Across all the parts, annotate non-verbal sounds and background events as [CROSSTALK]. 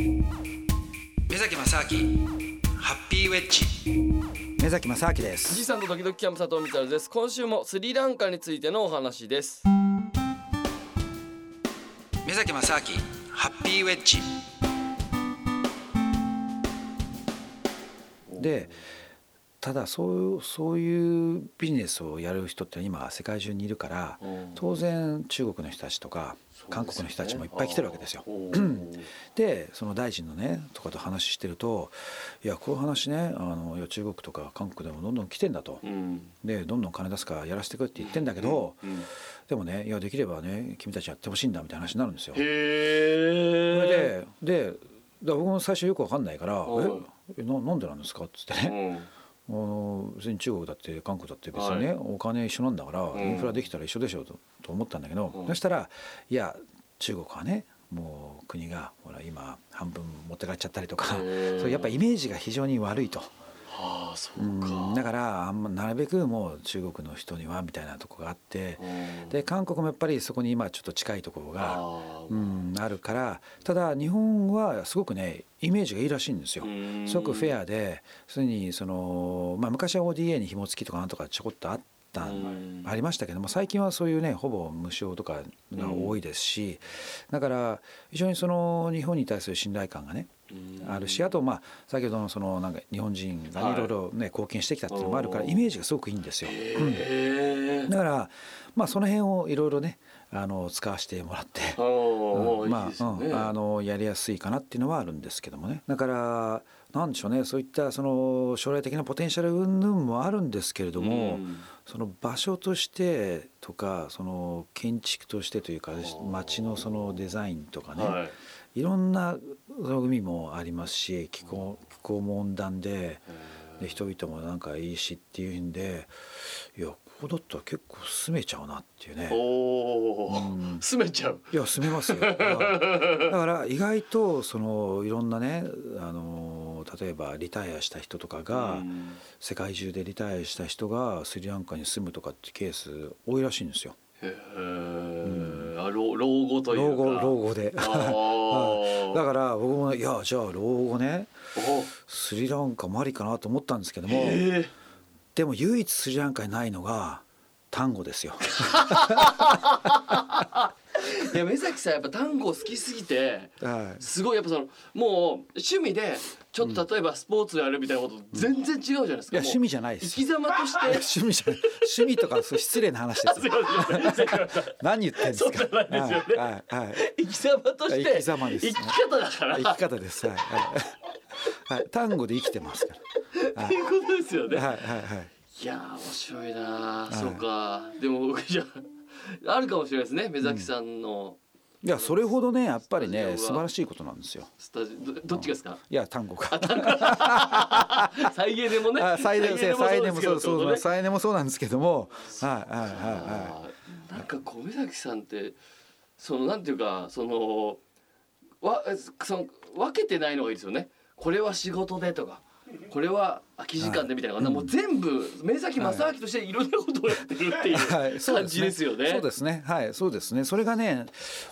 目崎正明ハッピーウェッジ。目崎正明です。じさんとドキドキキャンプ佐藤光です。今週もスリランカについてのお話です。目崎正明ハッピーウェッジ。でただそうそういうビジネスをやる人って今世界中にいるから当然中国の人たちとか韓国の人たちもいっぱい来てるわけですよ。でその大臣のねとかと話してるといやこういう話ねあのいや中国とか韓国でもどんどん来てんだと、うん、でどんどん金出すからやらせてくれって言ってんだけど、うん。うん、でもねいやできればね君たちやってほしいんだみたいな話になるんですよ。へでで僕も最初よく分かんないから「え？ななんでなんですか?」っつってね。あの別に中国だって韓国だって別にね、はい、お金一緒なんだから、インフラできたら一緒でしょうとと思ったんだけど、うん、そしたらいや中国はねもう国がほら今半分持って帰っちゃったりとかそうやっぱイメージが非常に悪いと。あそうか、うん、だからあんまなるべくもう中国の人にはみたいなとこがあってで韓国もやっぱりそこに今ちょっと近いところがあ,、うん、あるからただ日本はすごくねイメージがいいらしいんですよ。すごくフェアですでにその、まあ、昔は ODA に紐付きとかなんとかちょこっとあったありましたけども最近はそういうねほぼ無償とかが多いですしだから非常にその日本に対する信頼感がねあるしあとまあ先ほどのそのなんか日本人がいろい。ろね貢献してきたっていうのもあるからイメージがすごくいいんですよ。うん、だからまあその辺をいろいろねあの使わせてもらって、うん、まあ、うん、あのやりやすいかなっていうのはあるんですけどもね。だからなんでしょうね。そういったその将来的なポテンシャル云々もあるんですけれども、うん、その場所としてとかその建築としてというか街のそのデザインとかね、はい、いろんな海もありますし気候気候も温暖でで人々もなんかいいしっていうんでいやここだったら結構住めちゃうなっていうね。おお、うん、住めちゃう。いや住めますよ。だから [LAUGHS] 意外とそのいろんなねあの例えばリタイアした人とかが、うん、世界中でリタイアした人がスリランカに住むとかってケース多いらしいんですよ。へえ、うん、あ老老後というか。老後老後で。[LAUGHS] だから僕もいやじゃあ老後ねスリランカマリかなと思ったんですけども。でも唯一スリランカにないのが単語ですよ。[LAUGHS] いや目崎さんやっぱ単語好きすぎて、はい、すごいやっぱそのもう趣味でちょっと例えばスポーツやるみたいなこと全然違うじゃないですか。いや趣味じゃないです。生き様として [LAUGHS] 趣味じゃない趣味とかそう失礼な話ですよ。[LAUGHS] 何言ってんですか。そうなんですよね。はいはい。生き様として生き様です。生き方だから。生き方です。はいはい。単語で生きてますから。っていうことですよね。はいはいはい。いや面白いな、そうか。でもじゃあるかもしれないですね目崎さんの、いやそれほどねやっぱりね素晴らしいことなんですよ。スタジどどっちですか？いや単語か。[LAUGHS] 再現でもね。再現再現もそうそう再現もそうなんですけども、はいはいはいはい。なんか小目崎さんってそのなんていうかそのわその分けてないのがいいですよね。これは仕事でとか。これは空き時間でみたいな、はい、もう全部目崎正明としていろんなことをやってるっていう感じですよね。そうですね。はい、そうですね。それがね、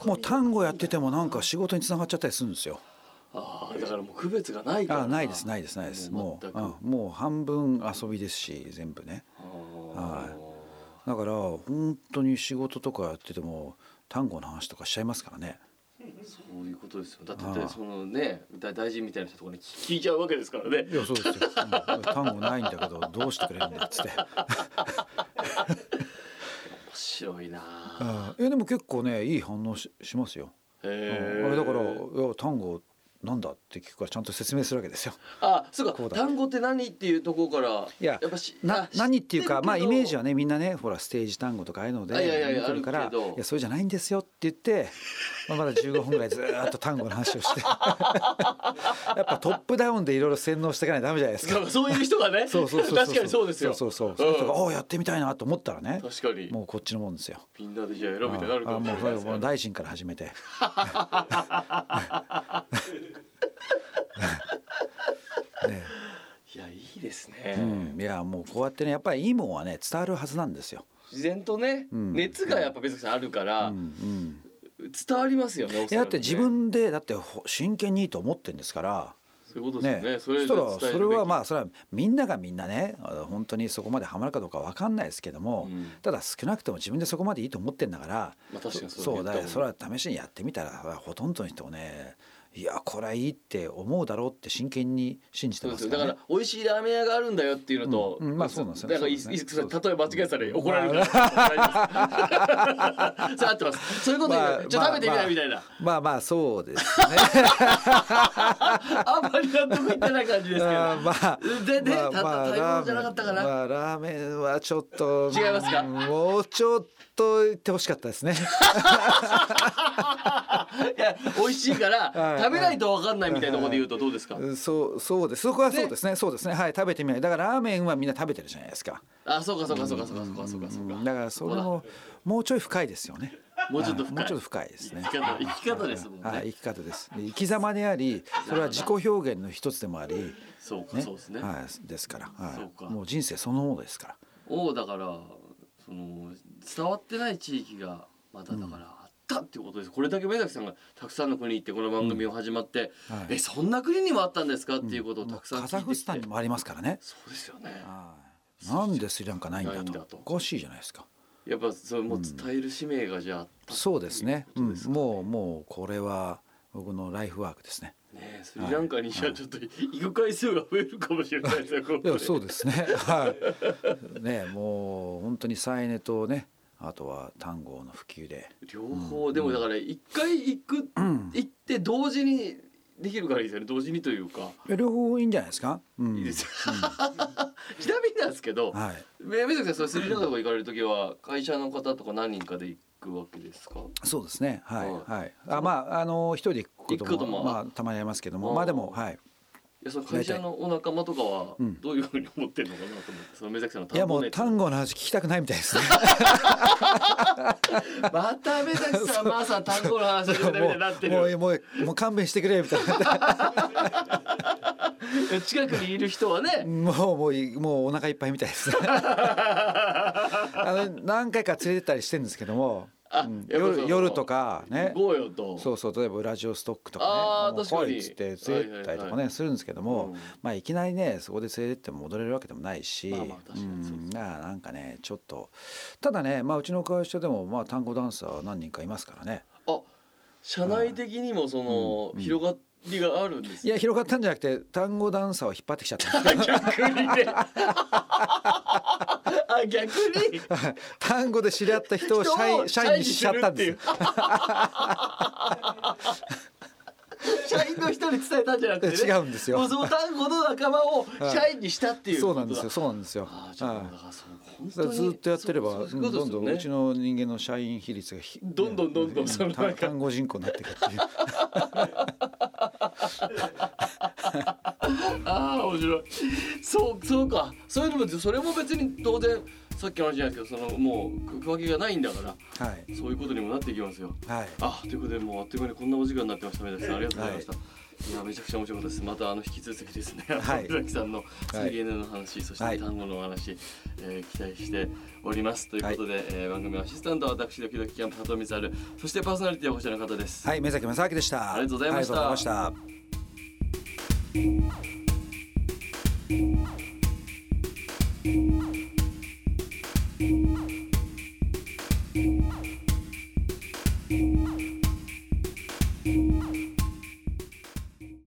もう単語やっててもなんか仕事につながっちゃったりするんですよ。ああ、だからもう区別がないからあないですないですないです。もう、うん、もう半分遊びですし全部ね。はい。だから本当に仕事とかやってても単語の話とかしちゃいますからね。そういうことですよ。だってそのね大臣みたいな人とかに聞いちゃうわけですからね。いやそうですよ。うん、単語ないんだけどどうしてくれるんだっつって。面白いな。あえでも結構ねいい反応ししますよ。あれだからいや単語なんだって聞くからちゃんと説明するわけですよ。あ、そうか。単語って何っていうところから。いや、やっぱしな何っていうかまあイメージはねみんなねほらステージ単語とかああいうので見てるからいやそれじゃないんですよって言って、まあ、まだ15分ぐらいずっと単語の話をしてやっぱトップダウンでいろいろ洗脳していかないとダメじゃないですか。そういう人がね。[LAUGHS] そうそうそう確かにそうですよ。そうそうそう。うん、ああやってみたいなと思ったらね。確かに。もうこっちのもんですよ。みんなでじゃあ選ぶみたなるかもしれないです、ね、もう大臣から始めて。[LAUGHS] ね、いやいいですね、うん、いやもうこうやってねやっぱりいいもんはね伝わるはずなんですよ自然とね、うん、熱がやっぱ別にあるから、うん伝わりますよねいやだって自分でだってほ真剣にいいと思ってるんですから。そういうことですよね。ね、それはまあそれはみんながみんなねあ本当にそこまでハマるかどうかわかんないですけども、うん。ただ少なくとも自分でそこまでいいと思ってんだから、まあ確かにそうだそれは試しにやってみたらほとんどの人もねいやこれはいいって思うだろうって真剣に信じてそうですよ。だますから、ね、から美味しいラーメン屋があるんだよっていうのと、うんうんまあそうなんですよ。だからいね例えば間違えたら怒られるから、大丈夫です。[LAUGHS] それ合ってます。そういうことまあちょっと食べてみないみたいな、まあまあそうですね。あんまり納得いってない感じですけど。[LAUGHS] まあでで、まあたまあた食べ物じゃなかったかな、まあラーメンはちょっと違いますか？うんもうちょっと言ってほしかったですね [LAUGHS] いや美味しいから [LAUGHS] はい食べないと分かんないみたいなところで言うとどうですか、うんそうそうです。そこはそうですね。そうですね。はい食べてみない。だからラーメンはみんな食べてるじゃないですか。あそうかそうかそうかそうかそうかそうかそうか。うんだからそれももうちょい深いですよね。もうちょっと深い。はいもうちょっと深いですね。生き方生き方ですもんね、はい生き方です。生き様でありそれは自己表現の一つでもありそうか、ね。そうですね、はいですから。はそうか。いもう人生そのものですから。をだからその伝わってない地域がまだだからあったっていうことです、これだけ目崎さんがたくさんの国行ってこの番組を始まって、はい。えそんな国にもあったんですかっていうことをたくさん聞いてきて、カザフスタンにもありますからね。そうですよね。はい。なんでスリランカないんだと。とおかしいじゃないですか。やっぱそれもう伝える使命がじゃああったそうですね、うん。もうもうこれは僕のライフワークですね。ねえスリランカにじゃあちょっと行く回数が増えるかもしれないですねここで。いやそうですね。はい。ねもう本当に再エネとねあとは単語の普及で。両方、でもだから一回行く、行って同時にできるからいいですよね。同時にというか、両方いいんじゃないですか、うん、いいです。よ [LAUGHS] ちなみになんですけど、はい。めめずきさんそれスリランカとか行かれる時は会社の方とか何人かで行くわけですか？そうですね。はい。はいはい。あまああの一人で行くこともも。まあたまにありますけども。まあでもはいいやその会社のお仲間とかはうん。どういうふうに思ってるのかなと思ってその目崎さんのいやもう単語の話聞きたくないみたいですね。また目崎さんまあさん単語の話みたいになってる。もうもうもう勘弁してくれみたい [LAUGHS] 近くにいる人はね。なもうもういもうお腹いっぱいみたいです。ね [LAUGHS] あの何回か連れてったりしてるんですけども、夜夜とかね。そうそう例えばウラジオストックとかね。来いっつって連れてったりとかはいねするんですけども、うん。まあいきなりねそこで連れてっても戻れるわけでもないし、ななんかねちょっとただねまあうちの会社でもまあ単語ダンサー何人かいますからね。あ社内的にもその、うん。広がりがあるんですいや広がったんじゃなくて単語ダンサーを引っ張ってきちゃった [LAUGHS] 逆にねあ逆に。[LAUGHS] 単語で知り合った人を社員にしちゃったんですよ [LAUGHS] 社員の人に伝えたんじゃなくて、ね、違うんですよ。もうその単語の仲間を社員にしたっていうそうなんですよ。そうなんですよ。ずっとやってればどんどんうちの人間の社員比率がひどんどんどんどんうその単単語人口になっていくっていう。[LAUGHS] ああ面白い。そうそうか。そういうのもそれも別に当然さっきの話じゃないですけどそのもう区分けがないんだからはい。そういうことにもなっていきますよ。はい。あということでもうあっという間にこんなお時間になってました。ありがとうございました、い、やめちゃくちゃ面白かったです。またあの引き続きですね、はい。目崎さんの水芸の話、そしはい。て単語のお話、えー期待しております。ということで、えー番組アシスタントは私ドキドキキャンプ佐藤光晴そしてパーソナリティはこちらの方です、はい目崎正明でした。ありがとうございました。ありがとうございました Thank you.